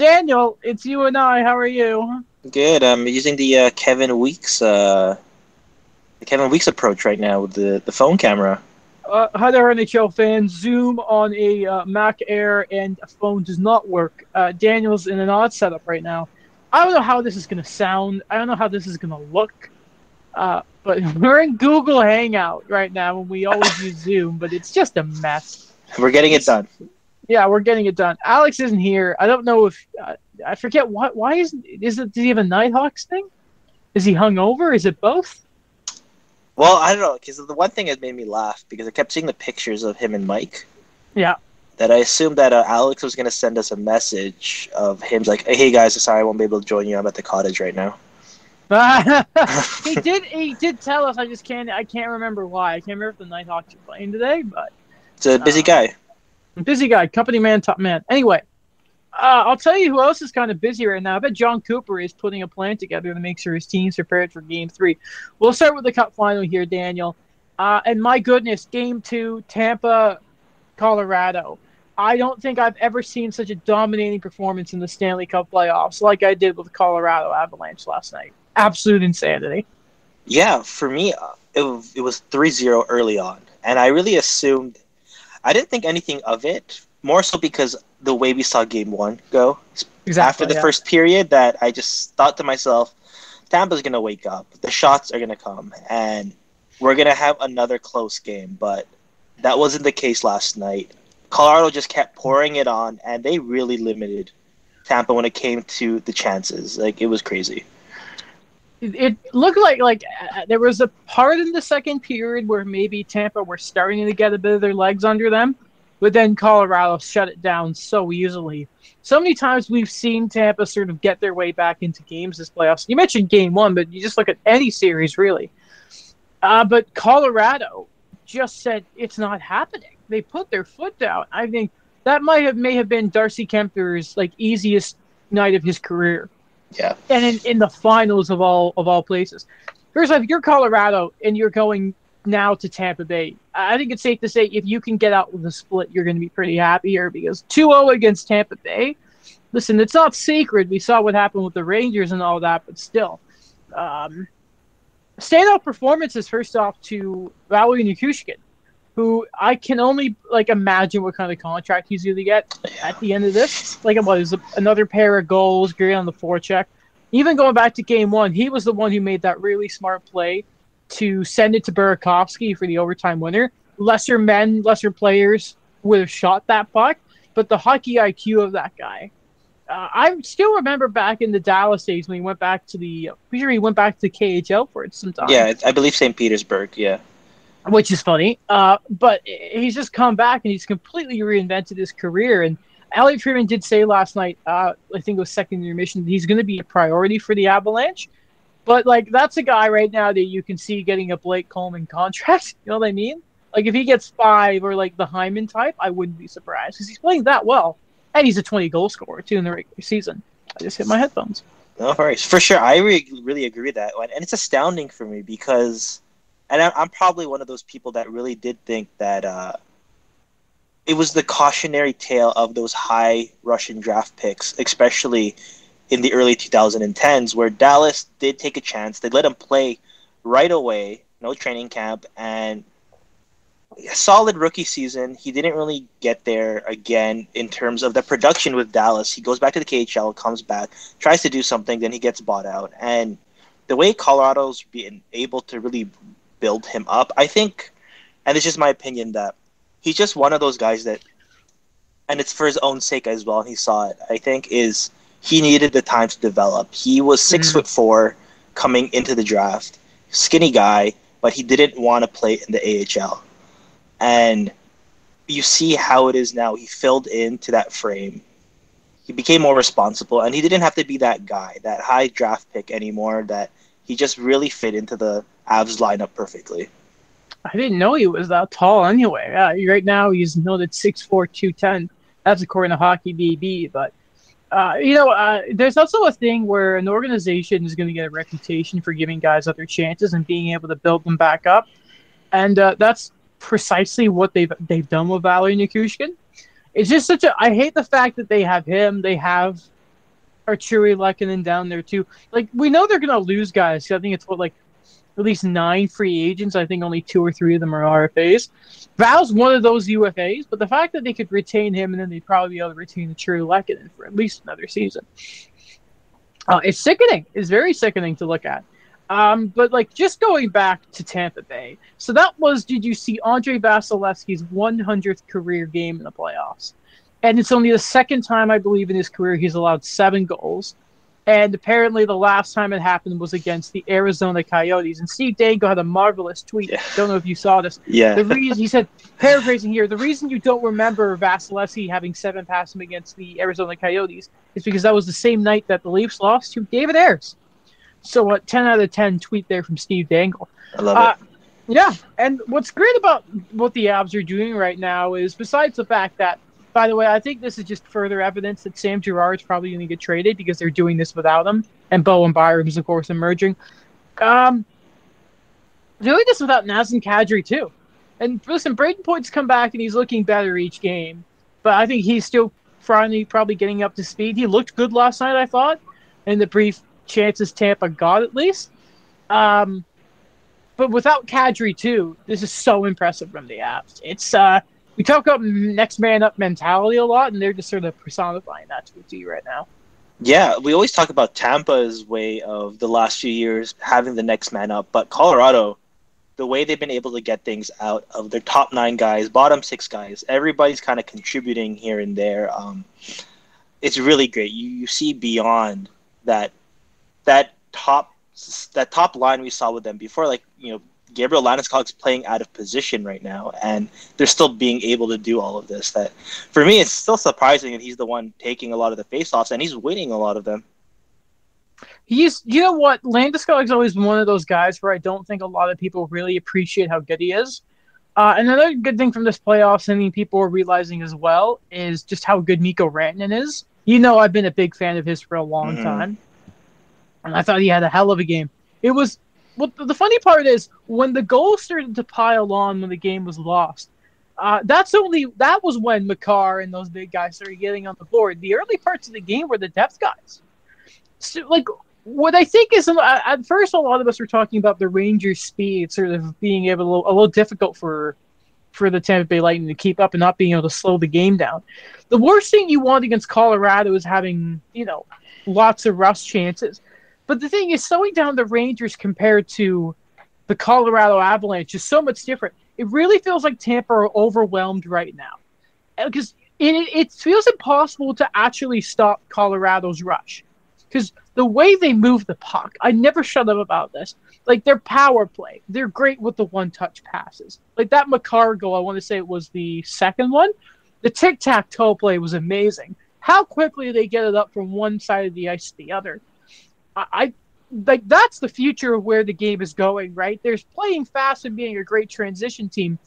Daniel, it's you and I. How are you? Good. I'm using the uh, Kevin Weekes uh, the Kevin Weekes approach right now with the, the phone camera. Uh, hi there, NHL fans. Zoom on a uh, Mac Air and a phone does not work. Uh, Daniel's in an odd setup right now. I don't know how this is going to sound. I don't know how this is going to look. Uh, but we're in Google Hangout right now, and we always use Zoom, but it's just a mess. We're getting it done. Yeah, we're getting it done. Alex isn't here. I don't know if uh, I forget what. Why isn't is it? Does he have a Nighthawks thing? Is he hungover? Is it both? Well, I don't know because the one thing that made me laugh because I kept seeing the pictures of him and Mike. Yeah. That I assumed that uh, Alex was going to send us a message of him like, "Hey guys, sorry I won't be able to join you. I'm at the cottage right now." he did. He did tell us. I just can't. I can't remember why. I can't remember if the Nighthawks are playing today, but it's a busy uh, guy. Busy guy, company man, top man. Anyway, uh, I'll tell you who else is kind of busy right now. I bet Jon Cooper is putting a plan together to make sure his team's prepared for Game Three. We'll start with the Cup final here, Daniel. Uh, and my goodness, Game Two, Tampa, Colorado. I don't think I've ever seen such a dominating performance in the Stanley Cup playoffs like I did with the Colorado Avalanche last night. Absolute insanity. Yeah, for me, uh, it, it was 3 0 early on. And I really assumed, I didn't think anything of it, more so because the way we saw game one go exactly, after the yeah. first period that I just thought to myself, Tampa's gonna wake up. The shots are gonna come, and we're gonna have another close game. But that wasn't the case last night. Colorado just kept pouring it on, and they really limited Tampa when it came to the chances. Like it was crazy. It looked like like uh, there was a part in the second period where maybe Tampa were starting to get a bit of their legs under them, but then Colorado shut it down so easily. So many times we've seen Tampa sort of get their way back into games this playoffs. You mentioned game one, but you just look at any series really. Uh, but Colorado just said it's not happening. They put their foot down. I think that might have may have been Darcy Kuemper's like easiest night of his career. Yeah. And in, in the finals of all of all places. First off, you're Colorado and you're going now to Tampa Bay. I think it's safe to say if you can get out with a split, you're going to be pretty happy here because 2 0 against Tampa Bay. Listen, it's not sacred. We saw what happened with the Rangers and all that, but still. Um, standout performances, first off, to Valeri Nichushkin, who I can only like imagine what kind of contract he's going to get at the end of this. Like, what is another pair of goals, great on the forecheck. Even going back to game one, he was the one who made that really smart play to send it to Burakovsky for the overtime winner. Lesser men, lesser players would have shot that puck, but the hockey IQ of that guy. Uh, I still remember back in the Dallas days when he went back to the. I'm sure he went back to KHL for it sometime. Yeah, I believe St. Petersburg. Yeah, which is funny. Uh, but he's just come back and he's completely reinvented his career. And Elliotte Friedman did say last night, uh, I think it was second intermission, he's going to be a priority for the Avalanche. But like that's a guy right now that you can see getting a Blake Coleman contract. You know what I mean? Like if he gets five or like the Hyman type, I wouldn't be surprised because he's playing that well, and he's a twenty goal scorer too in the regular season. I just hit my headphones. No worries, for sure. I really, really agree with that one, and it's astounding for me because, and I'm probably one of those people that really did think that uh, it was the cautionary tale of those high Russian draft picks, especially in the early 2010s where Dallas did take a chance. They let him play right away, no training camp, and a solid rookie season. He didn't really get there again in terms of the production with Dallas. He goes back to the KHL, comes back, tries to do something, then he gets bought out. And the way Colorado's been able to really build him up, I think, and it's just my opinion that he's just one of those guys that, and it's for his own sake as well. And he saw it. I think is he needed the time to develop. He was 6 mm-hmm. foot four coming into the draft, skinny guy, but he didn't want to play in the AHL. And you see how it is now. He filled into that frame. He became more responsible, and he didn't have to be that guy, that high draft pick anymore. That he just really fit into the Avs lineup perfectly. I didn't know he was that tall anyway. Uh, right now, he's noted 6'4", 210. That's according to Hockey DB, but uh, you know, uh, there's also a thing where an organization is going to get a reputation for giving guys other chances and being able to build them back up, and uh, that's precisely what they've they've done with Valeri Nichushkin. It's just such a. I hate the fact that they have him. They have Artturi Lehkonen down there too. Like we know they're gonna lose guys. I think it's what like at least nine free agents. I think only two or three of them are RFAs. Val's one of those UFAs, but the fact that they could retain him and then they'd probably be able to retain Artturi Lehkonen for at least another season. Uh, it's sickening. It's very sickening to look at. Um, but like just going back to Tampa Bay, so that was did you see Andre Vasilevskiy's 100th career game in the playoffs? And it's only the second time I believe in his career he's allowed seven goals. And apparently, the last time it happened was against the Arizona Coyotes. And Steve Dangle had a marvelous tweet. Yeah. Don't know if you saw this. Yeah. The reason he said, paraphrasing here, the reason you don't remember Vasilevskiy having seven passes against the Arizona Coyotes is because that was the same night that the Leafs lost to David Ayres. So, a 10 out of 10 tweet there from Steve Dangle. I love uh, it. Yeah, and what's great about what the Avs are doing right now is, besides the fact that by the way, I think this is just further evidence that Sam Girard is probably going to get traded because they're doing this without him, and Bowen Byram is of course emerging. Um, doing this without Nazem Kadri too. And listen, Brayden Point's come back and he's looking better each game, but I think he's still finally probably getting up to speed. He looked good last night, I thought, in the brief chances Tampa got at least. Um, but without Kadri too, this is so impressive from the Avs. It's uh, we talk about next man up mentality a lot, and they're just sort of personifying that to a T right now. Yeah, we always talk about Tampa's way of the last few years having the next man up, but Colorado, the way they've been able to get things out of their top nine guys, bottom six guys, everybody's kind of contributing here and there. Um, it's really great. You you see beyond that that top that top line we saw with them before, like you know Gabriel Landeskog's playing out of position right now, and they're still being able to do all of this. That for me, it's still surprising that he's the one taking a lot of the faceoffs, and he's winning a lot of them. He's, you know what, Landeskog's always been one of those guys where I don't think a lot of people really appreciate how good he is. Uh, another good thing from this playoffs, I mean, people are realizing as well, is just how good Mikko Rantanen is. You know, I've been a big fan of his for a long mm-hmm. time, and I thought he had a hell of a game. It was well, the funny part is when the goals started to pile on when the game was lost. Uh, that's only that was when Makar and those big guys started getting on the board. The early parts of the game were the depth guys. So, like what I think is uh, at first a lot of us were talking about the Rangers' speed sort of being able a little difficult for for the Tampa Bay Lightning to keep up and not being able to slow the game down. The worst thing you want against Colorado is having you know lots of rush chances. But the thing is, slowing down the Rangers compared to the Colorado Avalanche is so much different. It really feels like Tampa are overwhelmed right now uh, because it, it feels impossible to actually stop Colorado's rush because the way they move the puck, I never shut up about this. Like their power play, they're great with the one-touch passes. Like that Makar goal, I want to say it was the second one. The tic-tac-toe play was amazing. How quickly they get it up from one side of the ice to the other. I like that's the future of where the game is going, right? There's playing fast and being a great transition team,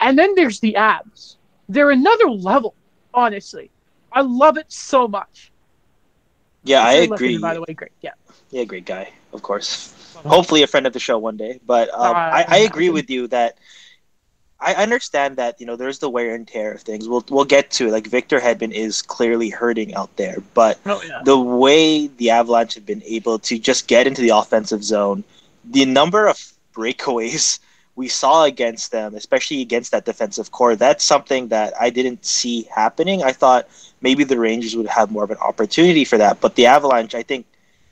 and then there's the Avs. They're another level, honestly. I love it so much. Yeah, I agree. by the way, great. Yeah. Yeah, great guy, of course. Hopefully, a friend of the show one day. But um, uh, I, I agree with you that I understand that you know there's the wear and tear of things. We'll we'll get to it. Like Victor Hedman is clearly hurting out there, but oh, yeah. the way the Avalanche have been able to just get into the offensive zone, the number of breakaways we saw against them, especially against that defensive corps, that's something that I didn't see happening. I thought maybe the Rangers would have more of an opportunity for that, but the Avalanche, I think,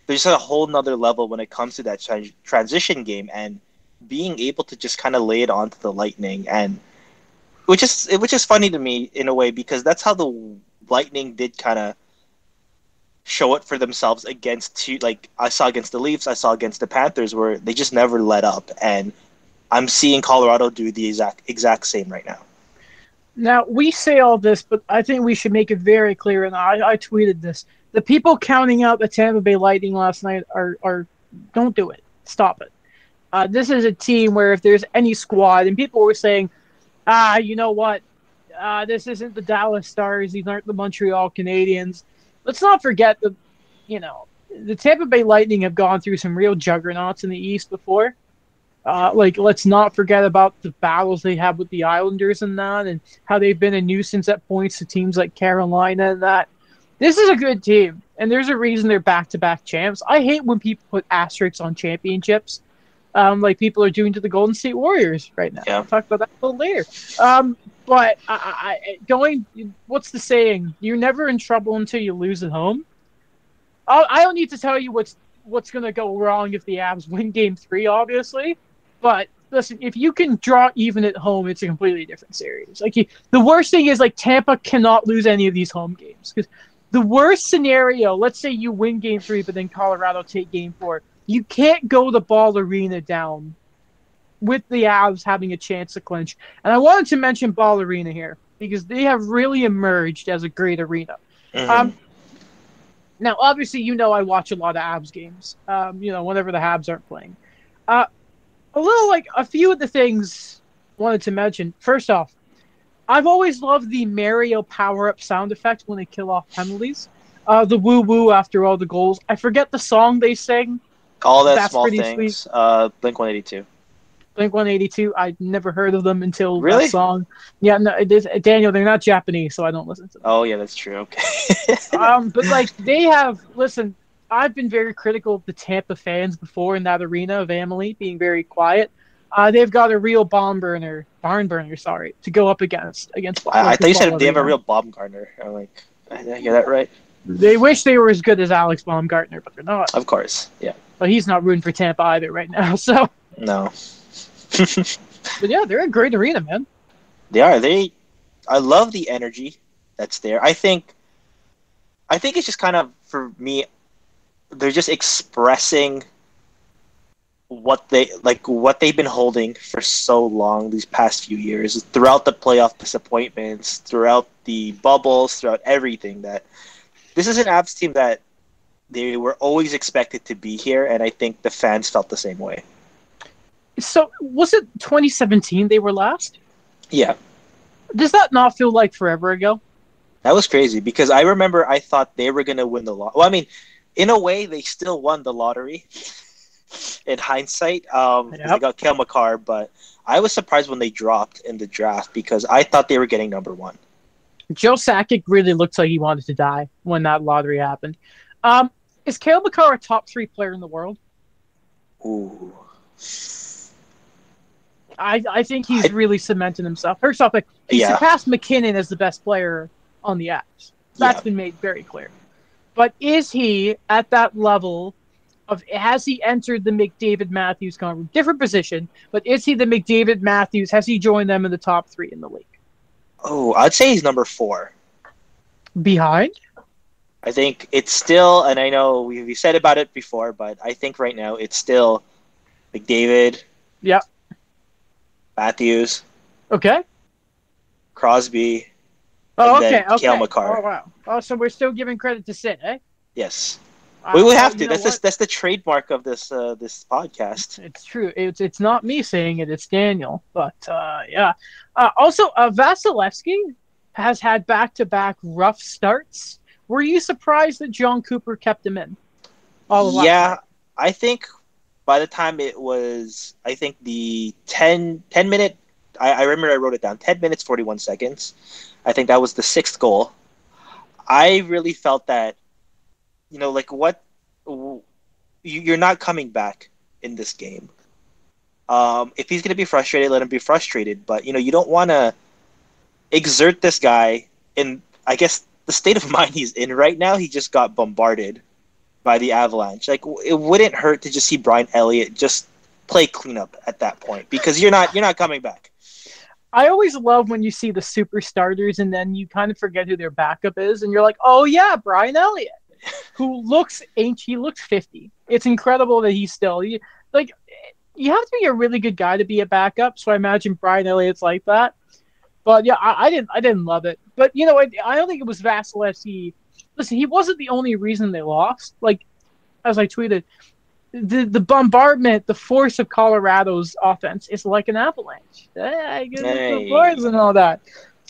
there's a whole nother level when it comes to that tra- transition game and being able to just kind of lay it onto the Lightning, and which is which is funny to me in a way because that's how the Lightning did kind of show it for themselves against two. Like I saw against the Leafs, I saw against the Panthers, where they just never let up, and I'm seeing Colorado do the exact exact same right now. Now we say all this, but I think we should make it very clear, and I, I tweeted this: the people counting out the Tampa Bay Lightning last night are are don't do it. Stop it. Uh, this is a team where if there's any squad, and people were saying, ah, you know what, uh, this isn't the Dallas Stars, these aren't the Montreal Canadiens. Let's not forget that, you know, the Tampa Bay Lightning have gone through some real juggernauts in the East before. Uh, like, let's not forget about the battles they had with the Islanders and that, and how they've been a nuisance at points to teams like Carolina and that. This is a good team. and there's a reason they're back-to-back champs. I hate when people put asterisks on championships, um, like people are doing to the Golden State Warriors right now. Yeah. I'll talk about that a little later. Um, but I, I, going, what's the saying? You're never in trouble until you lose at home. I'll, I don't need to tell you what's what's going to go wrong if the Avs win Game Three, obviously. But listen, if you can draw even at home, it's a completely different series. Like you, the worst thing is like Tampa cannot lose any of these home games because the worst scenario. Let's say you win Game Three, but then Colorado take Game Four. You can't go the Ball Arena down with the Avs having a chance to clinch. And I wanted to mention Ball Arena here because they have really emerged as a great arena. Mhm. Um, now, obviously, you know I watch a lot of Avs games. Um, you know, whenever the Habs aren't playing. Uh, a little like a few of the things I wanted to mention. First off, I've always loved the Mario power up sound effect when they kill off penalties. Uh, the woo woo after all the goals. I forget the song they sing. All that that's small things. Uh, Blink 182. Blink 182. I'd never heard of them until Really? that song. Yeah, no, it is, Daniel, they're not Japanese, so I don't listen to them. Oh yeah, that's true. Okay. um, but like they have listen, I've been very critical of the Tampa fans before in that arena of Amalie being very quiet. Uh, they've got a real bomb burner, barn burner, sorry, to go up against against. I, I thought you said they have a real Baumgartner. I'm like, did I hear that right? They wish they were as good as Alex Baumgartner, but they're not. Of course. Yeah. But he's not rooting for Tampa either right now. So, No. but yeah, they're a great arena, man. They are. They. I love the energy that's there. I think. I think it's just kind of for me. They're just expressing what they like what they've been holding for so long these past few years throughout the playoff disappointments throughout the bubbles throughout everything that this is an Avs team that they were always expected to be here and i think the fans felt the same way So, was it 2017 they were last? yeah Does that not feel like forever ago? That was crazy because I remember I thought they were going to win the lot. Well, I mean, in a way, they still won the lottery. in hindsight, um, 'cause they Yep. got Cale Makar, but I was surprised when they dropped in the draft because I thought they were getting number one. Joe Sakic really looked like he wanted to die when that lottery happened. Um, is Cale Makar a top three player in the world? Ooh, I, I think he's I- really cemented himself. First off, like, he Yeah. surpassed MacKinnon as the best player on the Avs. That's Yeah. been made very clear. But is he at that level of has he entered the McDavid Matthews conference? Different position, but is he the McDavid Matthews? Has he joined them in the top three in the league? Oh, I'd say he's number four. Behind? I think it's still, and I know we, we said about it before, but I think right now it's still McDavid, Yeah. Matthews, Okay. Crosby. Oh, okay. Okay. Cale Makar. Oh, wow. Oh, so we're still giving credit to Sid, eh? Yes, we would have to. That's the, that's the trademark of this uh, this podcast. It's true. It's it's not me saying it. It's Daniel. But uh, yeah. Uh, also, uh, Vasilevskiy has had back to back rough starts. Were you surprised that Jon Cooper kept him in? All yeah. I think by the time it was, I think the 10, 10 minute, I, I remember I wrote it down, 10 minutes, 41 seconds. I think that was the sixth goal. I really felt that, you know, like what, you- you're not coming back in this game. Um, if he's going to be frustrated, let him be frustrated. But, you know, you don't want to exert this guy in, I guess, the state of mind he's in right now. He just got bombarded by the Avalanche. Like it wouldn't hurt to just see Brian Elliott just play cleanup at that point because you're not you're not coming back. I always love when you see the super starters and then you kind of forget who their backup is, and you're like, oh yeah, Brian Elliott, who looks ancient. He looks fifty. It's incredible that he's still he, like. You have to be a really good guy to be a backup, so I imagine Brian Elliott's like that. But yeah, I, I didn't, I didn't love it. But you know, I, I don't think it was Vasilevskiy. Listen, he wasn't the only reason they lost. Like, as I tweeted, the the bombardment, the force of Colorado's offense is like an avalanche. Hey, Hey. boards and all that.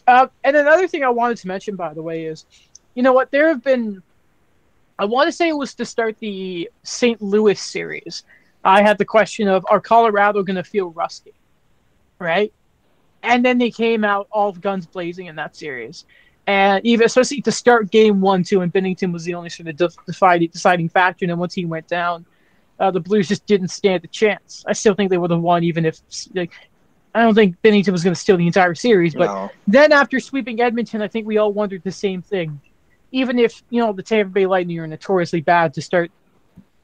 Uh, and another thing I wanted to mention, by the way, is you know what? There have been, I want to say it was to start the St. Louis series. I had the question of, are Colorado going to feel rusty? Right? And then they came out all guns blazing in that series. and even especially to start game one too, and Binnington was the only sort of deciding deciding factor. And then once he went down, uh, the Blues just didn't stand a chance. I still think they would have won even if like, I don't think Binnington was going to steal the entire series. But No. then after sweeping Edmonton, I think we all wondered the same thing. Even if you know the Tampa Bay Lightning are notoriously bad to start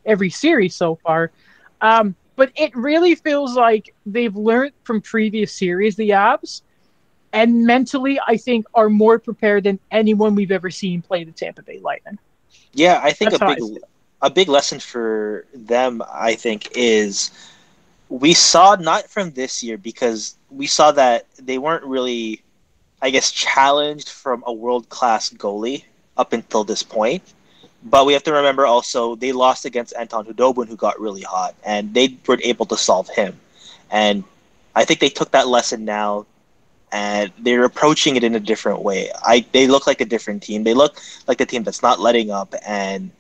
every series so far, um, but it really feels like they've learned from previous series, the Avs, and mentally, I think are more prepared than anyone we've ever seen play the Tampa Bay Lightning. Yeah, I think That's a big a big lesson for them, I think, is we saw not from this year because we saw that they weren't really, I guess, challenged from a world class goalie up until this point. But we have to remember also they lost against Anton Khudobin, who got really hot, and they weren't able to solve him. And I think they took that lesson now, and they're approaching it in a different way. I they look like a different team. They look like the team that's not letting up, and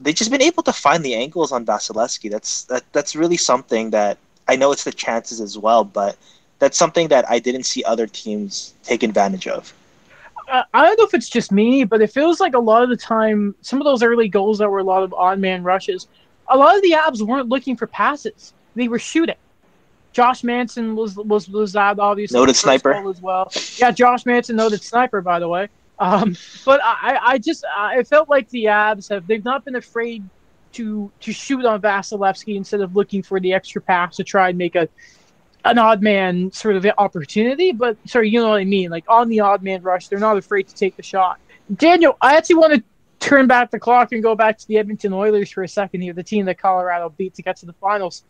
they've just been able to find the angles on Vasilevskiy. That's that that's really something that I know it's the chances as well, but that's something that I didn't see other teams take advantage of. I don't know if it's just me, but it feels like a lot of the time, some of those early goals that were a lot of odd man rushes, a lot of the Avs weren't looking for passes; they were shooting. Josh Manson was was was that obviously Noted sniper. as well. Yeah, Josh Manson noted sniper by the way. Um, but I I just I felt like the Avs have they've not been afraid to to shoot on Vasilevskiy instead of looking for the extra pass to try and make a an odd man sort of opportunity, but sorry, you know what I mean. Like on the odd man rush, they're not afraid to take the shot. Daniel, I actually want to turn back the clock and go back to the Edmonton Oilers for a second here, the team that Colorado beat to get to the finals.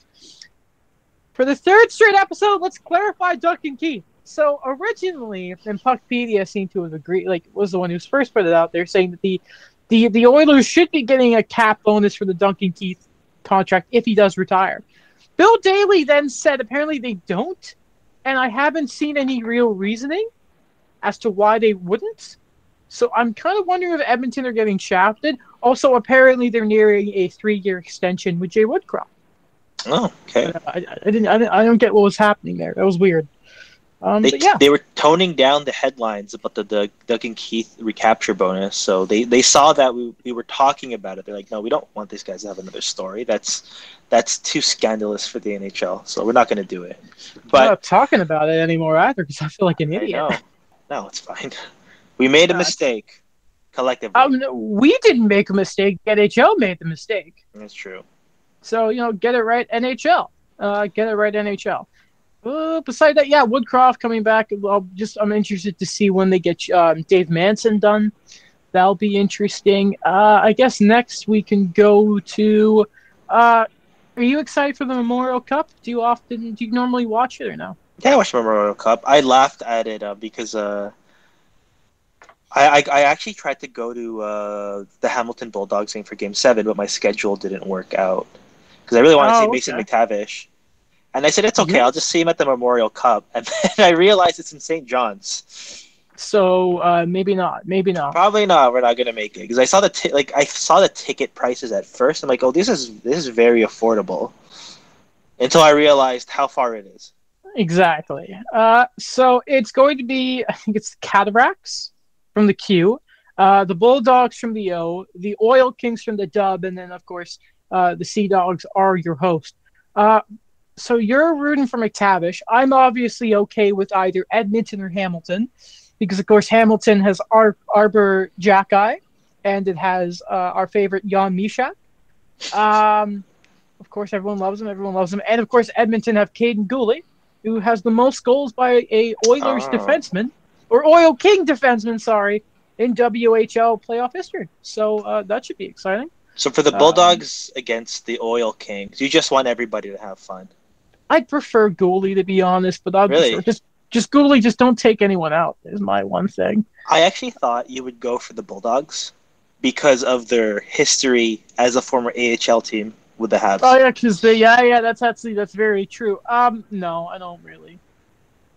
For the third straight episode, let's clarify Duncan Keith. So originally, and Puckpedia seemed to have agreed, like was the one who first put it out there, saying that the the the Oilers should be getting a cap bonus for the Duncan Keith contract if he does retire. Bill Daly then said apparently they don't, and I haven't seen any real reasoning as to why they wouldn't. So I'm kind of wondering if Edmonton are getting shafted. Also, apparently they're nearing a three-year extension with Jay Woodcroft. Oh, okay. I, I, didn't, I didn't, I don't get what was happening there. That was weird. Um, They, yeah, they were toning down the headlines about the, the Duncan Keith recapture bonus, so they, they saw that we, we were talking about it. They're like, no, we don't want these guys to have another story. That's that's too scandalous for the NHL, so we're not going to do it. But I'm not talking about it anymore either because I feel like an idiot. No, it's fine. We made a mistake collectively. Um, we didn't make a mistake. NHL made the mistake. That's true. So you know, get it right, NHL. Uh, get it right, NHL. Uh, beside that, yeah, Woodcroft coming back. Well, just I'm interested to see when they get um, Dave Manson done. That'll be interesting. Uh, I guess next we can go to. Uh, are you excited for the Memorial Cup? Do you often do you normally watch it or no? Yeah, I watched Memorial Cup. I laughed at it uh, because uh, I, I I actually tried to go to uh, the Hamilton Bulldogs game for Game Seven, but my schedule didn't work out because I really wanted to Oh, see Mason okay. McTavish, and I said it's okay. I'll just see him at the Memorial Cup, and then I realized it's in St. John's. So uh, maybe not. Maybe not. Probably not. We're not gonna make it because I saw the ti- like I saw the ticket prices at first. I'm like, oh, this is this is very affordable. Until I realized how far it is. Exactly. Uh, so it's going to be, I think it's the Cataracts from the Q, uh, the Bulldogs from the O, the Oil Kings from the Dub, and then, of course, uh, the Sea Dogs are your host. Uh, so you're rooting for McTavish. I'm obviously okay with either Edmonton or Hamilton, because, of course, Hamilton has Ar- Arber Xhekaj, and it has uh, our favorite Jan Mysak. Um, of course, everyone loves him. Everyone loves him. And, of course, Edmonton have Kaiden Guhle who has the most goals by a Oilers Oh. defenseman or Oil King defenseman, sorry, in WHL playoff history. So uh, that should be exciting. So for the Um, Bulldogs against the Oil Kings, you just want everybody to have fun. I'd prefer Guhle to be honest, but I'll Really? just just Guhle, just don't take anyone out. Is my one thing. I actually thought you would go for the Bulldogs because of their history as a former AHL team with the Habs. Oh yeah, because they yeah, yeah, that's actually that's very true. Um, no, I don't really,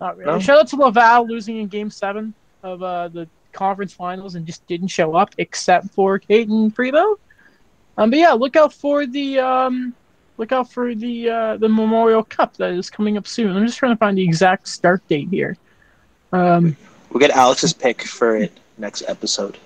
not really. No? Shout out to Laval losing in Game Seven of uh, the conference finals and just didn't show up except for Cayden Primeau. Um, but yeah, look out for the um, look out for the uh, the Memorial Cup that is coming up soon. I'm just trying to find the exact start date here. Um, We'll get Alex's pick for it next episode.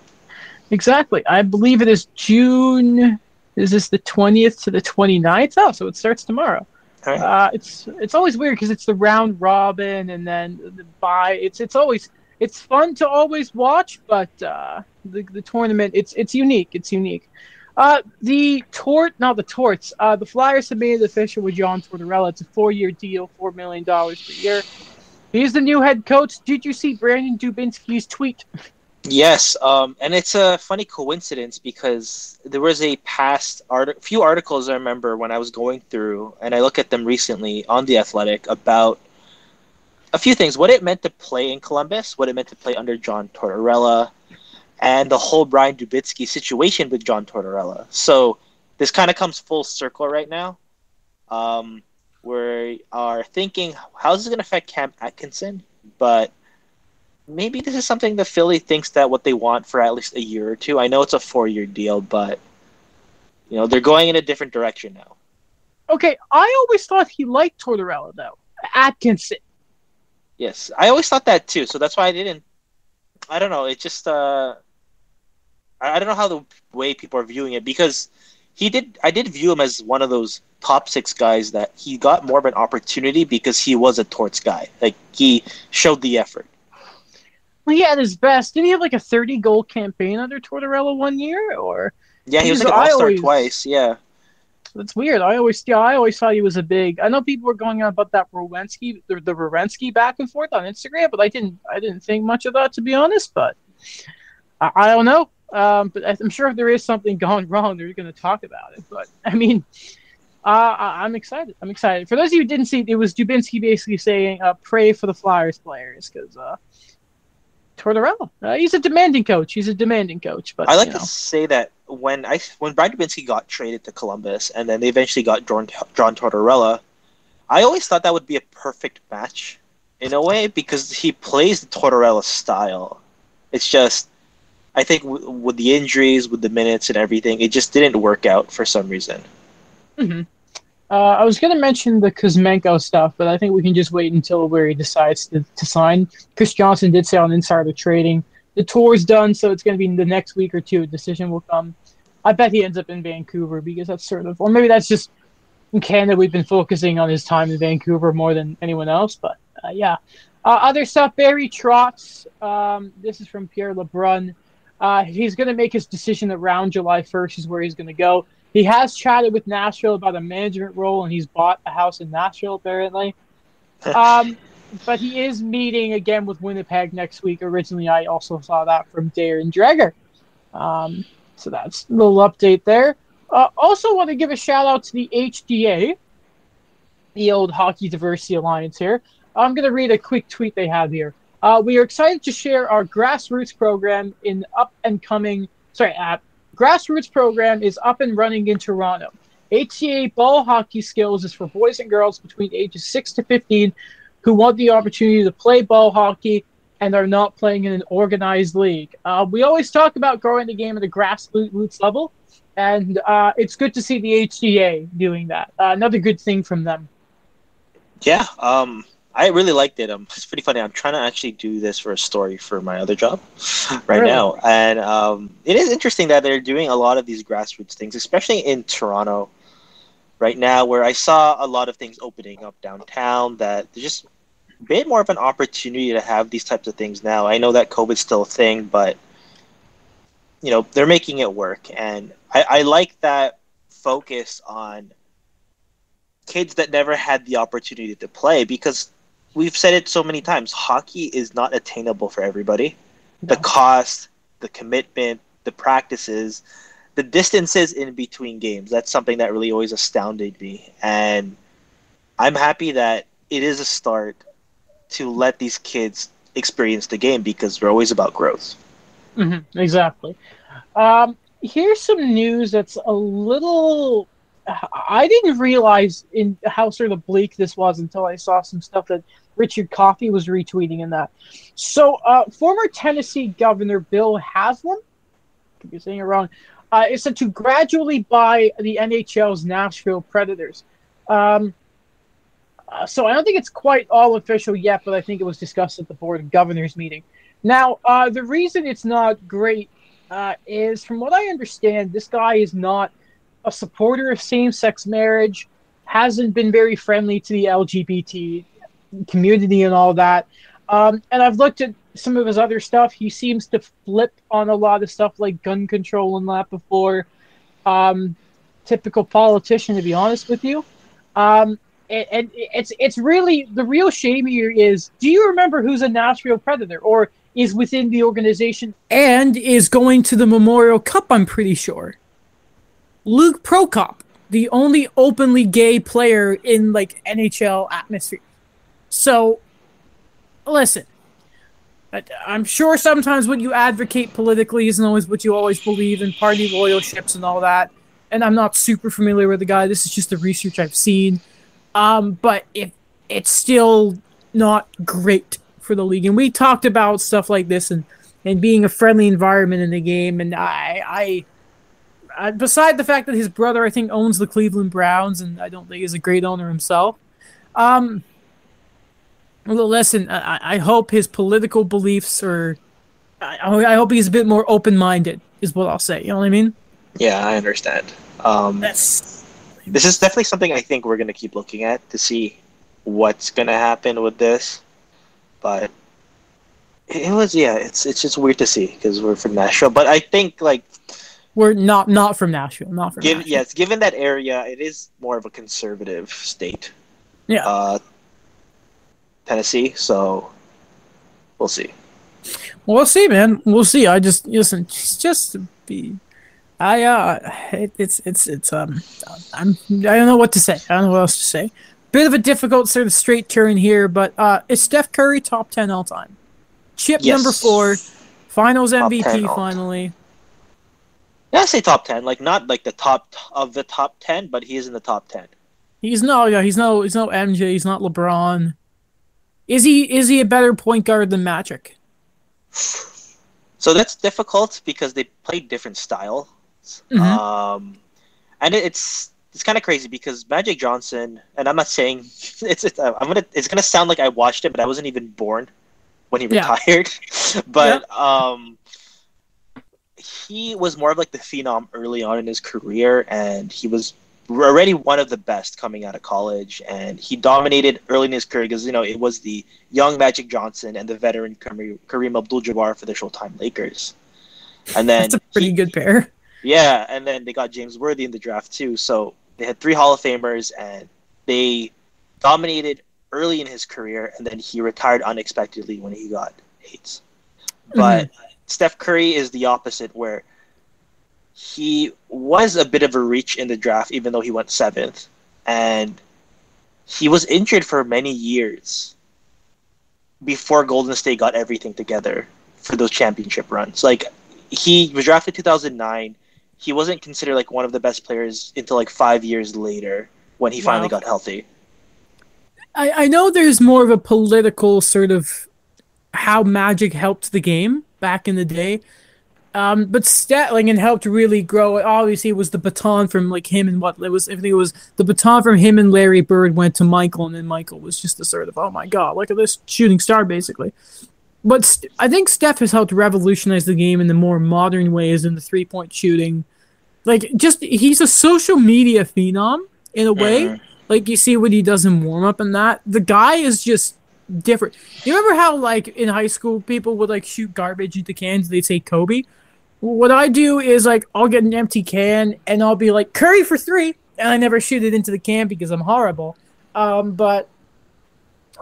Exactly. I believe it is June. Is this the 20th to the 29th? Oh, so it starts tomorrow. Right. Uh, it's it's always weird because it's the round robin and then the bye. It's it's always it's fun to always watch, but uh, the the tournament it's it's unique. It's unique. Uh, the tort, not the torts. Uh, the Flyers have made it official with John Tortorella. It's a four-year deal, four million dollars per year. He's the new head coach. Did you see Brandon Dubinsky's tweet? Yes, um, and it's a funny coincidence because there was a past art- few articles I remember when I was going through, and I look at them recently on the Athletic about a few things: what it meant to play in Columbus, what it meant to play under John Tortorella, and the whole Brian Dubinsky situation with John Tortorella. So this kind of comes full circle right now. Um, we are thinking, how's this going to affect Cam Atkinson? But maybe this is something the Philly thinks that what they want for at least a year or two. I know it's a four year deal, but you know they're going in a different direction now. Okay, I always thought he liked Tortorella though. Atkinson. Yes, I always thought that too. So that's why I didn't. I don't know. It just uh, I don't know how the way people are viewing it because he did. I did view him as one of those top six guys that he got more of an opportunity because he was a torts guy. Like he showed the effort. Well, he had his best. Didn't he have like a thirty goal campaign under Tortorella one year? Or yeah, he was like an all star twice. Yeah, that's weird. I always yeah, I always thought he was a big. I know people were going on about that Rowensky, the, the Rowensky back and forth on Instagram, but I didn't. I didn't think much of that to be honest. But I, I don't know. Um, but I'm sure if there is something gone wrong, they're going to talk about it. But I mean, uh, I'm excited. I'm excited. For those of you who didn't see, it was Dubinsky basically saying, uh, "Pray for the Flyers players," because uh, Tortorella. Uh, he's a demanding coach. He's a demanding coach. But I like to know. say that when I when Brian Dubinsky got traded to Columbus, and then they eventually got John, John Tortorella, I always thought that would be a perfect match in a way because he plays the Tortorella style. It's just, I think w- with the injuries, with the minutes and everything, it just didn't work out for some reason. Mm-hmm. Uh, I was going to mention the Kuzmenko stuff, but I think we can just wait until where he decides to, to sign. Chris Johnston did say on Insider Trading the tour's done, so it's going to be the next week or two. A decision will come. I bet he ends up in Vancouver because that's sort of, or maybe that's just in Canada. We've been focusing on his time in Vancouver more than anyone else, but uh, yeah. Uh, other stuff, Barry Trotz. Um, this is from Pierre LeBrun. Uh, he's going to make his decision around July 1st, is where he's going to go. He has chatted with Nashville about a management role, and he's bought a house in Nashville apparently. um, but he is meeting again with Winnipeg next week. Originally, I also saw that from Darren Dreger. Um, so that's a little update there. Uh, also, want to give a shout out to the HDA, the old Hockey Diversity Alliance here. I'm going to read a quick tweet they have here. Uh, we are excited to share our grassroots program in up and coming, sorry, uh, grassroots program is up and running in Toronto. HDA ball hockey skills is for boys and girls between ages 6 to 15 who want the opportunity to play ball hockey and are not playing in an organized league. Uh, we always talk about growing the game at a grassroots level, and uh, it's good to see the HDA doing that. Uh, another good thing from them. Yeah, um, I really liked it. Um, it's pretty funny. I'm trying to actually do this for a story for my other job right really? now, and um, it is interesting that they're doing a lot of these grassroots things, especially in Toronto right now, where I saw a lot of things opening up downtown. That just a bit more of an opportunity to have these types of things now. I know that COVID's still a thing, but you know they're making it work, and I, I like that focus on kids that never had the opportunity to play because we've said it so many times hockey is not attainable for everybody. No. the cost the commitment the practices the distances in between games that's something that really always astounded me. And i'm happy that it is a start to let these kids experience the game because we're always about growth. Mm-hmm, exactly. Um, here's some news that's a little I didn't realize in how sort of bleak this was until I saw some stuff that Richard Coffey was retweeting in that. So, uh, former Tennessee Governor Bill Haslam, could be saying it wrong, uh, is said to gradually buy the NHL's Nashville Predators. Um, Uh, so I don't think it's quite all official yet, but I think it was discussed at the board of governors meeting. Now, uh, the reason it's not great uh, is, from what I understand, this guy is not a supporter of same-sex marriage, hasn't been very friendly to the LGBT community and all that. Um, and I've looked at some of his other stuff. He seems to flip on a lot of stuff like gun control and that before. Um, typical politician, to be honest with you. Um, and, and it's it's really the real shame here is. Do you remember who's a Nashville Predator or is within the organization and is going to the Memorial Cup? I'm pretty sure. Luke Prokop, the only openly gay player in like NHL atmosphere. So, listen, I'm sure sometimes what you advocate politically isn't always what you always believe in party loyalships and all that. And I'm not super familiar with the guy. This is just the research I've seen. Um, but if it's still not great for the league, and we talked about stuff like this and and being a friendly environment in the game, and I I uh, beside the fact that his brother, I think, owns the Cleveland Browns, and I don't think he's a great owner himself. Um, well, listen, I, I hope his political beliefs are. I, I hope he's a bit more open minded, is what I'll say. You know what I mean? Yeah, I understand. Um, That's. This is definitely something I think we're going to keep looking at to see what's going to happen with this. But it was, yeah, it's it's just weird to see because we're from Nashville. But I think, like, we're not not from Nashville, not from. Nashville. Yes, given that area, it is more of a conservative state. Yeah. Uh, Tennessee, so we'll see. Well, see, man. We'll see. I just listen. It's just be. I uh, it, it's it's it's um, I'm I don't know what to say. I don't know what else to say. Bit of a difficult sort of straight turn here, but uh, is Steph Curry top ten all time? Chip Yes. number four, Finals Top MVP finally. Yeah, I say top ten, like not like the top t- of the top ten, but he is in the top ten. He's no, yeah, he's no, he's no MJ. He's not LeBron. Is he? Is he a better point guard than Magic? So that's difficult because they play different styles. Mhm. Um, and it, it's it's kind of crazy because Magic Johnson, and I'm not saying it's, it's I'm gonna it's gonna sound like I watched it, but I wasn't even born when he Yeah. retired. but um, he was more of like the phenom early on in his career, and he was already one of the best coming out of college, and he dominated early in his career because you know it was the young Magic Johnson and the veteran Kareem Abdul-Jabbar for the Showtime Lakers, and then That's a pretty he- good pair. yeah, and then they got James Worthy in the draft too. So they had three Hall of Famers, and they dominated early in his career, and then he retired unexpectedly when he got AIDS. Mm-hmm. But Steph Curry is the opposite, where he was a bit of a reach in the draft, even though he went seventh, and he was injured for many years before Golden State got everything together for those championship runs. Like he was drafted 2009 he wasn't considered like one of the best players until like five years later when he finally got healthy. I, I know there's more of a political sort of how Magic helped the game back in the day. Um, but Statling and helped really grow it. Obviously, it was the baton from like him and what it was. I think it was the baton from him and Larry Bird went to Michael, and then Michael was just the sort of oh my god, look at this shooting star basically. But St- I think Steph has helped revolutionize the game in the more modern ways in the three point shooting. Like, just he's a social media phenom in a way. Mhm. Like you see what he does in warm up and that. The guy is just different. You remember how like in high school people would like shoot garbage into cans? They'd say Kobe. What I do is like I'll get an empty can and I'll be like Curry for three, and I never shoot it into the can because I'm horrible. Um, but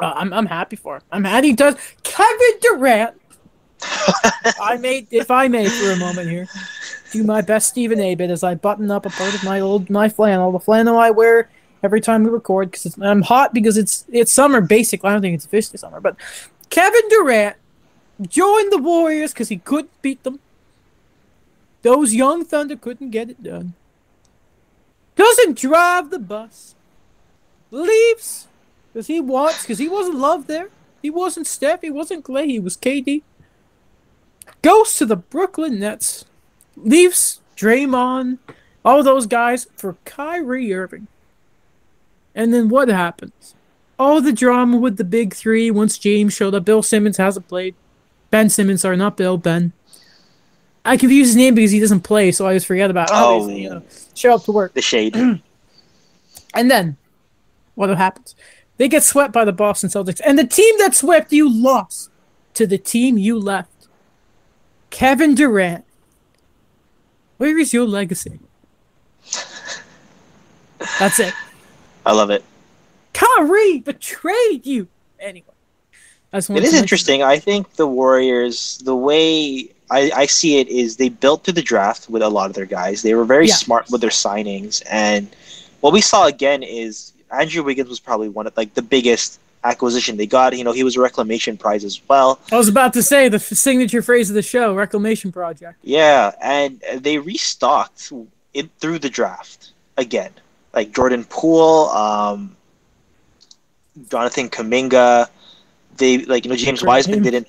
uh, I'm I'm happy for him. I'm happy he does. Kevin Durant. I may, if I may, for a moment here, do my best Stephen A. bit as I button up a part of my old my flannel, the flannel I wear every time we record because I'm hot because it's it's summer. Basically, I don't think it's officially summer, but Kevin Durant joined the Warriors because he couldn't beat them. Those young Thunder couldn't get it done. Doesn't drive the bus. Leaves because he wants because he wasn't loved there. He wasn't Steph. He wasn't Clay. He was KD. Goes to the Brooklyn Nets. Leaves Draymond, all those guys for Kyrie Irving. And then what happens? all the drama with the big three once James showed up. Bill Simmons hasn't played. Ben Simmons, sorry, not Bill, Ben. I confuse his name because he doesn't play, so I just forget about. Oh. You know, show up to work. The shade. And then, what happens? They get swept by the Boston Celtics, and the team that swept you lost to the team you left. Kevin Durant. Where is your legacy? That's it. I love it. Kyrie betrayed you. Anyway, that's It is interesting. I think the Warriors, the way I, I see it, is they built through the draft with a lot of their guys. They were very Yeah. smart with their signings, and what we saw again is Andrew Wiggins was probably one of like the biggest acquisition they got. You know, he was a reclamation prize as well. I was about to say the f- signature phrase of the show, Reclamation Project. Yeah, and they restocked it through the draft again, like Jordan Poole, um, Jonathan Kuminga. They like you know James Wiseman didn't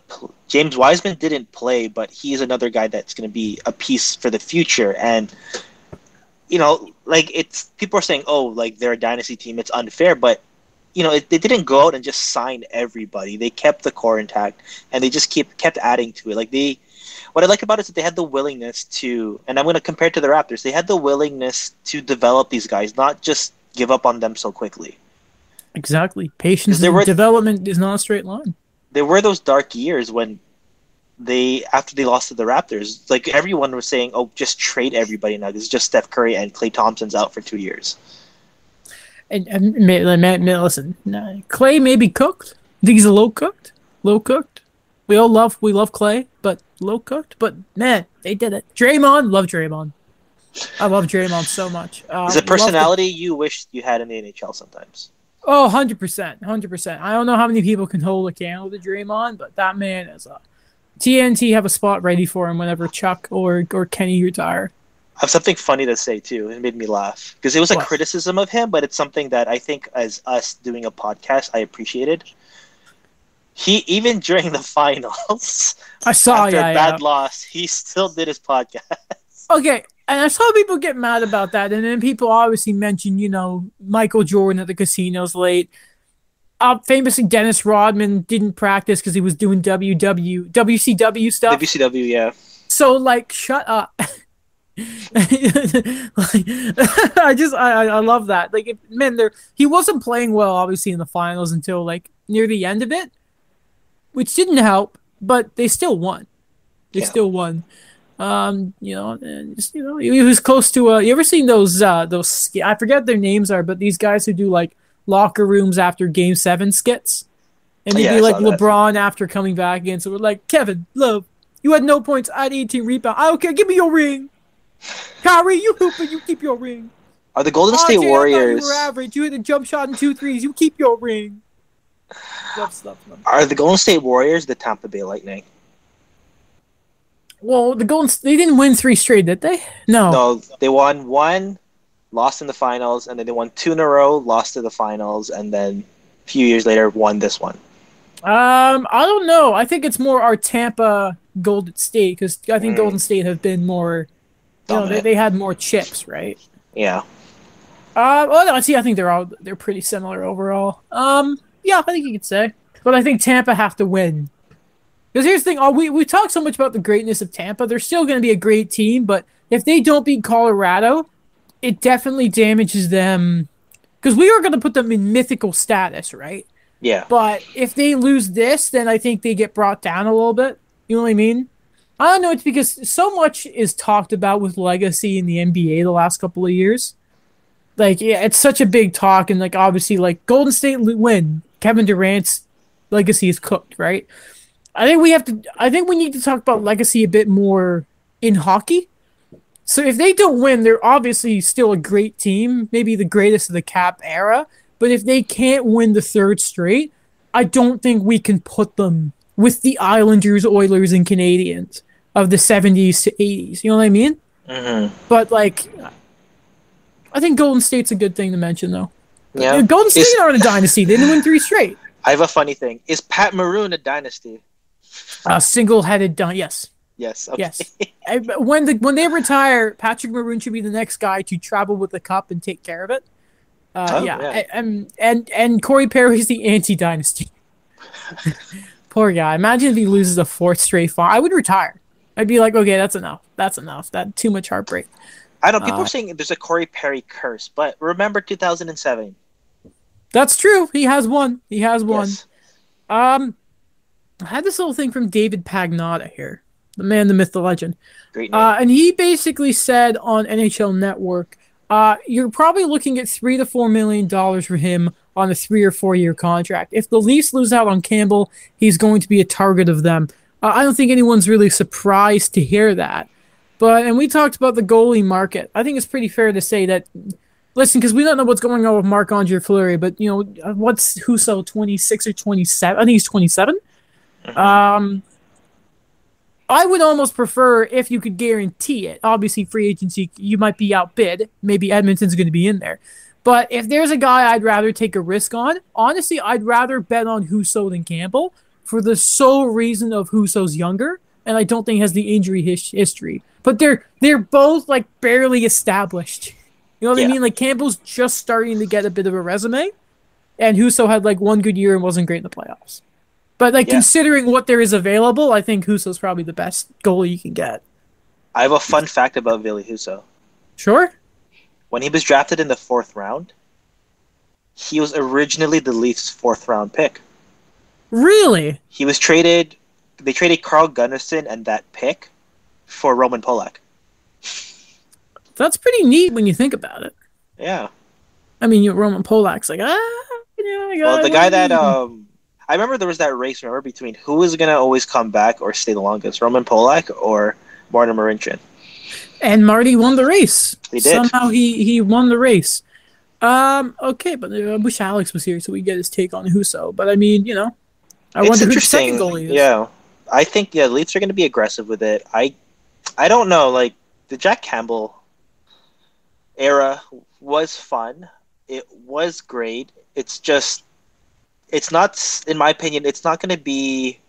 James Wiseman didn't play, but he's another guy that's going to be a piece for the future. And you know, like it's people are saying, oh, like they're a dynasty team, it's unfair, but you know, it, they didn't go out and just sign everybody. They kept the core intact, and they just keep kept adding to it. Like they, what I like about it is that they had the willingness to, and I'm going to compare it to the Raptors. They had the willingness to develop these guys, not just give up on them so quickly. Exactly. Patience There were- development is not a straight line. There were those dark years when they, after they lost to the Raptors, like everyone was saying, "Oh, just trade everybody now. This is just Steph Curry and Klay Thompson's out for two years." And, and ma- ma- ma- listen, Klay may be cooked. I think he's a low cooked. Low cooked. We all love we love Klay, but low cooked. But man, they did it. Draymond, love Draymond. I love Draymond so much. Uh, It's a the- personality you wish you had in the NHL sometimes. Oh, 100%. 100%. I don't know how many people can hold a candle to Draymond, but that man is a. TNT have a spot ready for him whenever Chuck or, or Kenny retire. I have something funny to say too. It made me laugh because it was a What? criticism of him, but it's something that I think, as us doing a podcast, I appreciated. He even during the finals, I saw after yeah, a yeah. bad loss, he still did his podcast. Okay, and I saw people get mad about that, and then people obviously mention, you know, Michael Jordan at the casinos late. Uh, famously, Dennis Rodman didn't practice because he was doing WW WCW stuff. WCW, yeah. So like, shut up. like, I just I, I I love that. Like, if, man, there he wasn't playing well, obviously in the finals until like near the end of it, which didn't help. But they still won. They Yeah. still won. Um, you know, and just, you know, he was close to. Uh, you ever seen those? Uh, those I forget their names are, but these guys who do like locker rooms after Game Seven skits, and they Yeah, I like saw that. LeBron after coming back again. So we're like, Kevin, love, you had no points. I had 18 rebounds. I don't care. Give me your ring. Kyrie, you hoop and you keep your ring. Are the Golden RJ, State thought Warriors? You were average. You hit a jump shot and two threes. You keep your ring. Love stuff, man. Are the Golden State Warriors the Tampa Bay Lightning? Well, the Golden they didn't win three straight, did they? No. No, they won one, lost in the finals, and then they won two in a row, lost to the finals, and then a few years later won this one. Um, I don't know. I think it's more our Tampa Golden State because I think Mm. Golden State have been more. You know, they, they had more chips, right? Yeah. Uh, well, no, see, I think they're all they're pretty similar overall. Um, yeah, I think you could say, but I think Tampa have to win. Because here's the thing: oh, we we talk so much about the greatness of Tampa. They're still going to be a great team, but if they don't beat Colorado, it definitely damages them. Because we were going to put them in mythical status, right? Yeah. But if they lose this, then I think they get brought down a little bit. You know what I mean? I don't know. It's because so much is talked about with legacy in the NBA the last couple of years. Like, yeah, it's such a big talk, and like obviously, like Golden State win, Kevin Durant's legacy is cooked, right? I think we have to. I think we need to talk about legacy a bit more in hockey. So if they don't win, they're obviously still a great team, maybe the greatest of the Cap era. But if they can't win the third straight, I don't think we can put them with the Islanders, Oilers, and Canadiens of the 70s to 80s. You know what I mean? hmm But like, I think Golden State's a good thing to mention, though. Yeah. Golden State Is- aren't a dynasty; they didn't win three straight. I have a funny thing. Is Pat Maroon a dynasty? A single-headed done. Yes, Yes. Okay. yes. When the when they retire, Patrick Maroon should be the next guy to travel with the cup and take care of it. Uh, Oh, yeah, yeah. And, and and Corey Perry's the anti-dynasty. Poor guy. Imagine if he loses a fourth straight fall. I would retire. I'd be like, okay, that's enough. That's enough. That too much heartbreak. I know people Uh, are saying there's a Corey Perry curse, but remember 2007. That's true. He has one. He has one. Yes. Um, I had this little thing from David Pagnotta here, the man, the myth, the legend. Great. Uh, and he basically said on NHL Network, uh, you're probably looking at three to four million dollars for him on a three or four year contract. If the Leafs lose out on Campbell, he's going to be a target of them. Uh, I don't think anyone's really surprised to hear that. But and we talked about the goalie market. I think it's pretty fair to say that. Listen, because we don't know what's going on with Marc Andre Fleury, but you know what's Husso twenty six or twenty seven? I think he's twenty Um, I would almost prefer if you could guarantee it. Obviously, free agency, you might be outbid. Maybe Edmonton's going to be in there. But if there's a guy I'd rather take a risk on, honestly, I'd rather bet on Husso than Campbell for the sole reason of Husso's younger, and I don't think has the injury his- history. But they're they're both like barely established. You know what I mean? Like Campbell's just starting to get a bit of a resume, and Husso had like one good year and wasn't great in the playoffs. But like Yeah. considering what there is available, I think Husso's probably the best goalie you can get. I have a fun fact about Ville Husso. Sure. When he was drafted in the fourth round, he was originally the Leafs' fourth round pick. Really? He was traded. They traded Carl Gunnarsson and that pick for Roman Polak. That's pretty neat when you think about it. Yeah. I mean, you Roman Polak's like, ah, you know, Well, the guy that um, I remember there was that race. Remember between who was gonna always come back or stay the longest, Roman Polak or Martin Marincin. and Marty won the race. He did. Somehow he he won the race. Um. Okay, but uh, I wish Alex was here so we get his take on Husso. But I mean, you know, I it's wonder who second goalie is. Yeah, I think yeah, the Leafs are gonna be aggressive with it. I, I don't know. Like the Jack Campbell era was fun. It was great. It's just, it's not. In my opinion, it's not gonna be.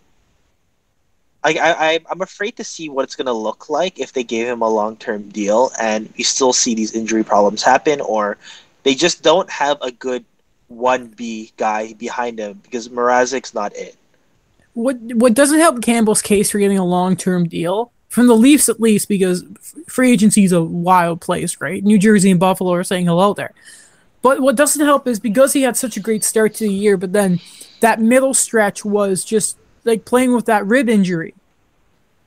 I, I, I- I'm afraid to see what it's going to look like if they gave him a long term deal and you still see these injury problems happen, or they just don't have a good 1B guy behind him because Mrazek's not it. What what doesn't help Campbell's case for getting a long term deal from the Leafs at least because free agency is a wild place, right? New Jersey and Buffalo are saying hello there. But what doesn't help is because he had such a great start to the year, but then that middle stretch was just like playing with that rib injury.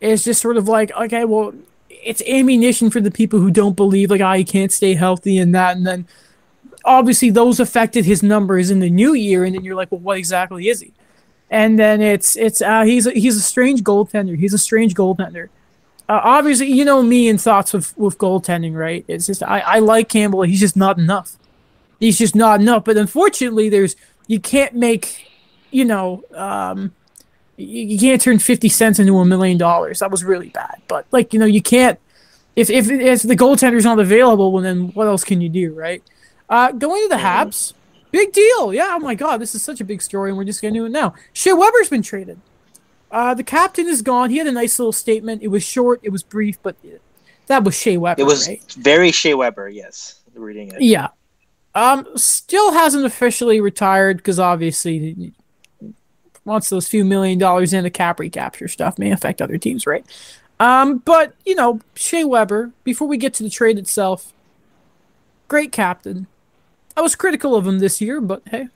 It's just sort of like, okay, well, it's ammunition for the people who don't believe like, ah, he can't stay healthy and that, and then obviously those affected his numbers in the new year, and then you're like, well, what exactly is he? And then it's it's uh, he's a, he's a strange goaltender. He's a strange goaltender. Uh, obviously, you know me and thoughts with with goaltending, right? It's just I, I like Campbell. He's just not enough. He's just not enough. But unfortunately, there's you can't make, you know, um, you, you can't turn fifty cents into a million dollars. That was really bad. But like you know, you can't if if if the goaltender's not available, well then what else can you do, right? Uh, going to the Habs, big deal. Yeah, oh my God, this is such a big story, and we're just getting to do it now. Shea Weber's been traded. Uh, the captain is gone. He had a nice little statement. It was short, it was brief, but that was Shea Weber, It was right? very Shea Weber, yes. Reading it. Yeah. Um, still hasn't officially retired because obviously once those few million dollars in the cap recapture stuff may affect other teams, right? Um, but you know, Shea Weber. Before we get to the trade itself, great captain. I was critical of him this year, but hey,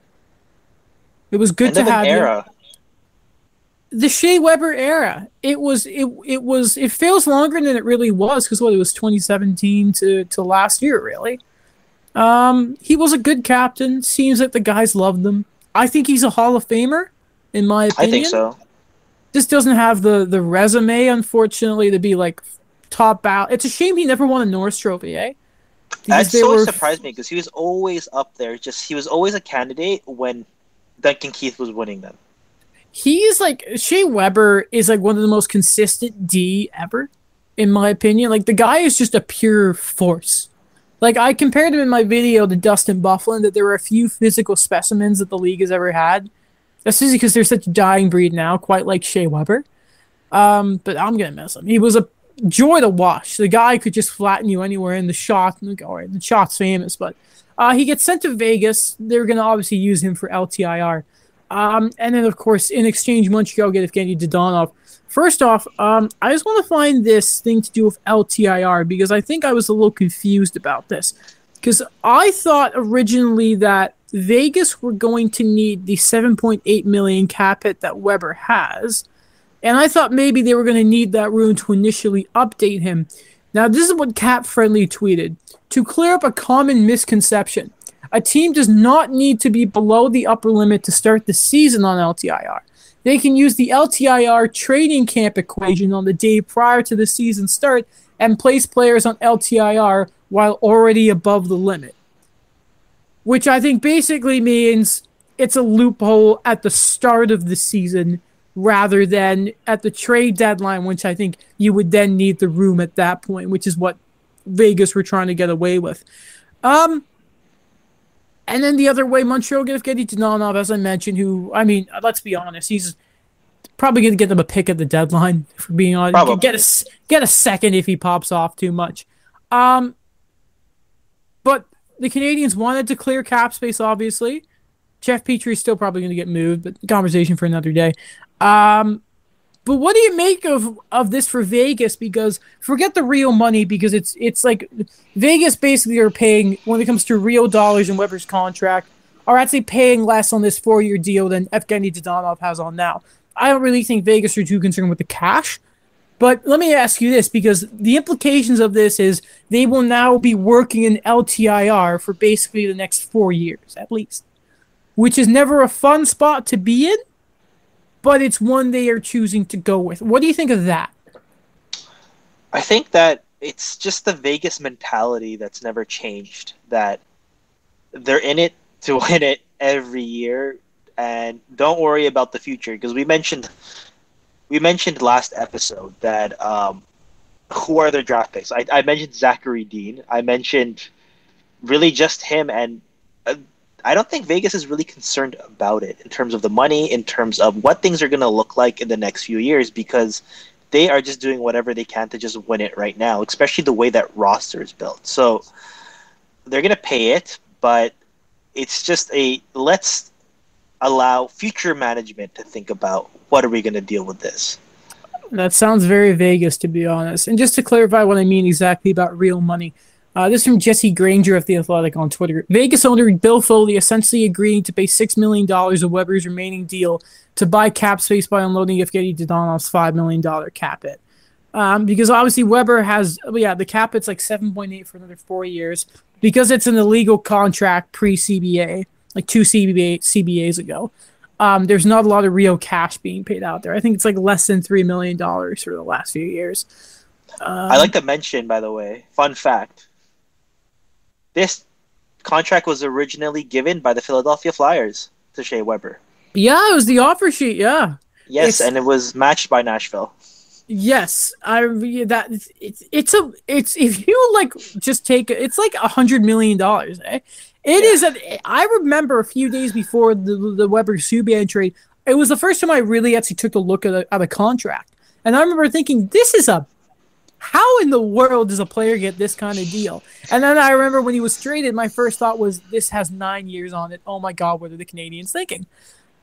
it was good to have him the Shea Weber era. It was it it was it feels longer than it really was because what it was 2017 to to last year really. Um, he was a good captain. Seems that the guys loved him. I think he's a Hall of Famer, in my opinion. I think so. Just doesn't have the the resume, unfortunately, to be like top out. It's a shame he never won a Norris Trophy, eh? That so were- surprised me because he was always up there. Just he was always a candidate when Duncan Keith was winning them. He's like Shea Weber is like one of the most consistent D ever, in my opinion. Like the guy is just a pure force. Like I compared him in my video to Dustin Byfuglien that there were a few physical specimens that the league has ever had. That's just because they're such a dying breed now, quite like Shea Weber. Um, but I'm gonna miss him. He was a joy to watch. The guy could just flatten you anywhere in the shot. All right, the shot's famous, but uh, he gets sent to Vegas. They're to obviously use him for LTIR. Um, and then, of course, in exchange, Montreal get Evgeny Dadonov. First off, um, I just want to find this thing to do with LTIR because I think I was a little confused about this. Because I thought originally that Vegas were going to need the 7.8 million cap hit that Weber has. And I thought maybe they were going to need that room to initially update him. Now, this is what Cap Friendly tweeted. To clear up a common misconception, a team does not need to be below the upper limit to start the season on LTIR. They can use the LTIR training camp equation on the day prior to the season start and place players on LTIR while already above the limit. Which I think basically means it's a loophole at the start of the season rather than at the trade deadline, which I think you would then need the room at that point, which is what Vegas were trying to get away with. Um, and then the other way, Montreal get Evgeny Dadonov, as I mentioned, who, I mean, let's be honest, he's probably going to get them a pick at the deadline, for being honest. Probably. Get a, get a second if he pops off too much. Um, but the Canadiens wanted to clear cap space, obviously. Jeff Petry is still probably going to get moved, but conversation for another day. Um, but what do you make of of this for Vegas? Because forget the real money, because it's it's like Vegas basically are paying when it comes to real dollars in Weber's contract, are actually paying less on this four year deal than Evgeny Dadonov has on now. I don't really think Vegas are too concerned with the cash. But let me ask you this, because the implications of this is they will now be working in LTIR for basically the next four years at least, which is never a fun spot to be in but it's one they are choosing to go with. What do you think of that? I think that it's just the Vegas mentality that's never changed. That they're in it to win it every year, and don't worry about the future because we mentioned we mentioned last episode that um, who are their draft picks. I, I mentioned Zachary Dean. I mentioned really just him and I don't think Vegas is really concerned about it in terms of the money, in terms of what things are going to look like in the next few years, because they are just doing whatever they can to just win it right now, especially the way that roster is built. So they're going to pay it, but it's just a let's allow future management to think about what are we going to deal with this. That sounds very Vegas, to be honest. And just to clarify what I mean exactly about real money uh, this from Jesse Granger of The Athletic on Twitter. Vegas owner Bill Foley essentially agreeing to pay $6 million of Weber's remaining deal to buy cap space by unloading Evgeny Dadonov's $5 million cap hit. Um, because obviously Weber has, yeah, the cap it's like 7.8 for another four years. Because it's an illegal contract pre CBA, like two CBA, CBAs ago, um, there's not a lot of real cash being paid out there. I think it's like less than $3 million for the last few years. Um, I like to mention, by the way, fun fact this contract was originally given by the Philadelphia Flyers to Shea Weber. Yeah, it was the offer sheet. Yeah. Yes, it's, and it was matched by Nashville. Yes, I that it's it's a it's if you like just take it's like a hundred million dollars. Eh? It yeah. is. A, I remember a few days before the the Weber Subban trade. It was the first time I really actually took a look at a, at a contract, and I remember thinking, "This is a how in the world does a player get this kind of deal? And then I remember when he was traded, my first thought was, this has nine years on it. Oh my God, what are the Canadiens thinking?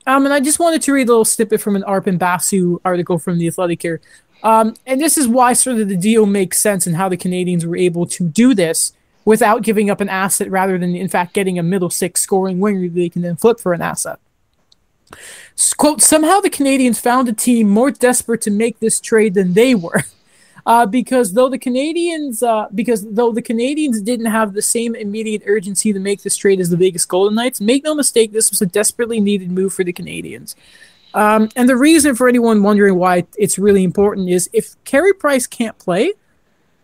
Um, and I just wanted to read a little snippet from an Arpon Basu article from The Athletic here. Um, and this is why sort of the deal makes sense and how the Canadiens were able to do this without giving up an asset rather than, in fact, getting a middle six scoring winger that they can then flip for an asset. Quote, somehow the Canadiens found a team more desperate to make this trade than they were. uh, because though the Canadiens, uh, because though the Canadiens didn't have the same immediate urgency to make this trade as the Vegas Golden Knights, make no mistake, this was a desperately needed move for the Canadiens. Um, and the reason for anyone wondering why it's really important is if Carey Price can't play,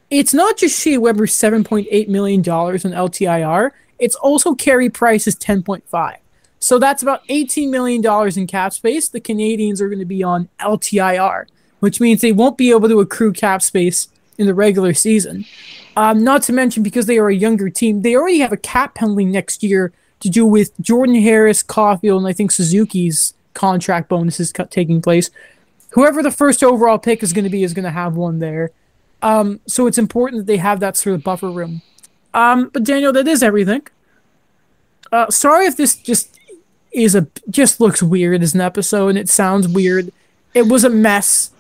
it's not just Shea Weber's $7.8 million on LTIR, it's also Carey Price's 10.5. So that's about $18 million in cap space. The Canadiens are going to be on LTIR which means they won't be able to accrue cap space in the regular season. Um, not to mention, because they are a younger team, they already have a cap penalty next year to do with Jordan Harris, Caufield, and I think Suzuki's contract bonuses taking place. Whoever the first overall pick is going to be is going to have one there. Um, so it's important that they have that sort of buffer room. Um, but Daniel, that is everything. Uh, sorry if this just is a just looks weird as an episode and it sounds weird. It was a mess.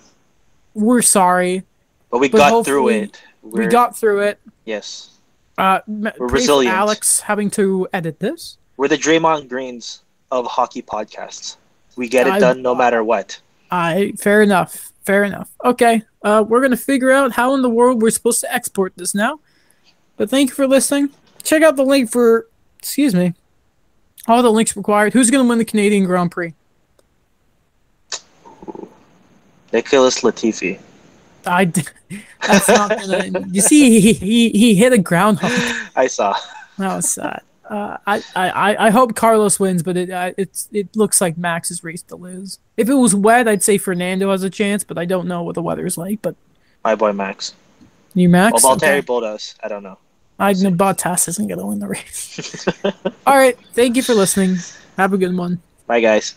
We're sorry. But we But got through it. we We're- got through it. yes. Uh, We're resilient. Alex having to edit this. We're the Draymond Greens of hockey podcasts. We get it I- done no matter what. I fair enough. Fair enough. Okay. Uh, we're gonna figure out how in the world we're supposed to export this now. But thank you for listening. Check out the link for. Excuse me. All the links required. Who's gonna win the Canadian Grand Prix? Nicholas Latifi. I. d- That's not gonna. You see, he he, he hit a groundhog. I saw. That was sad. Uh, I, I, I- hope Carlos wins, but it uh, it's it looks like Max is race to lose. If it was wet, I'd say Fernando has a chance, but I don't know what the weather's like. But My boy Max. you Max, Well, Valtteri Okay. Bottas. I don't know. I know Bottas isn't gonna win the race. All right, thank you for listening. Have a good one. Bye, guys.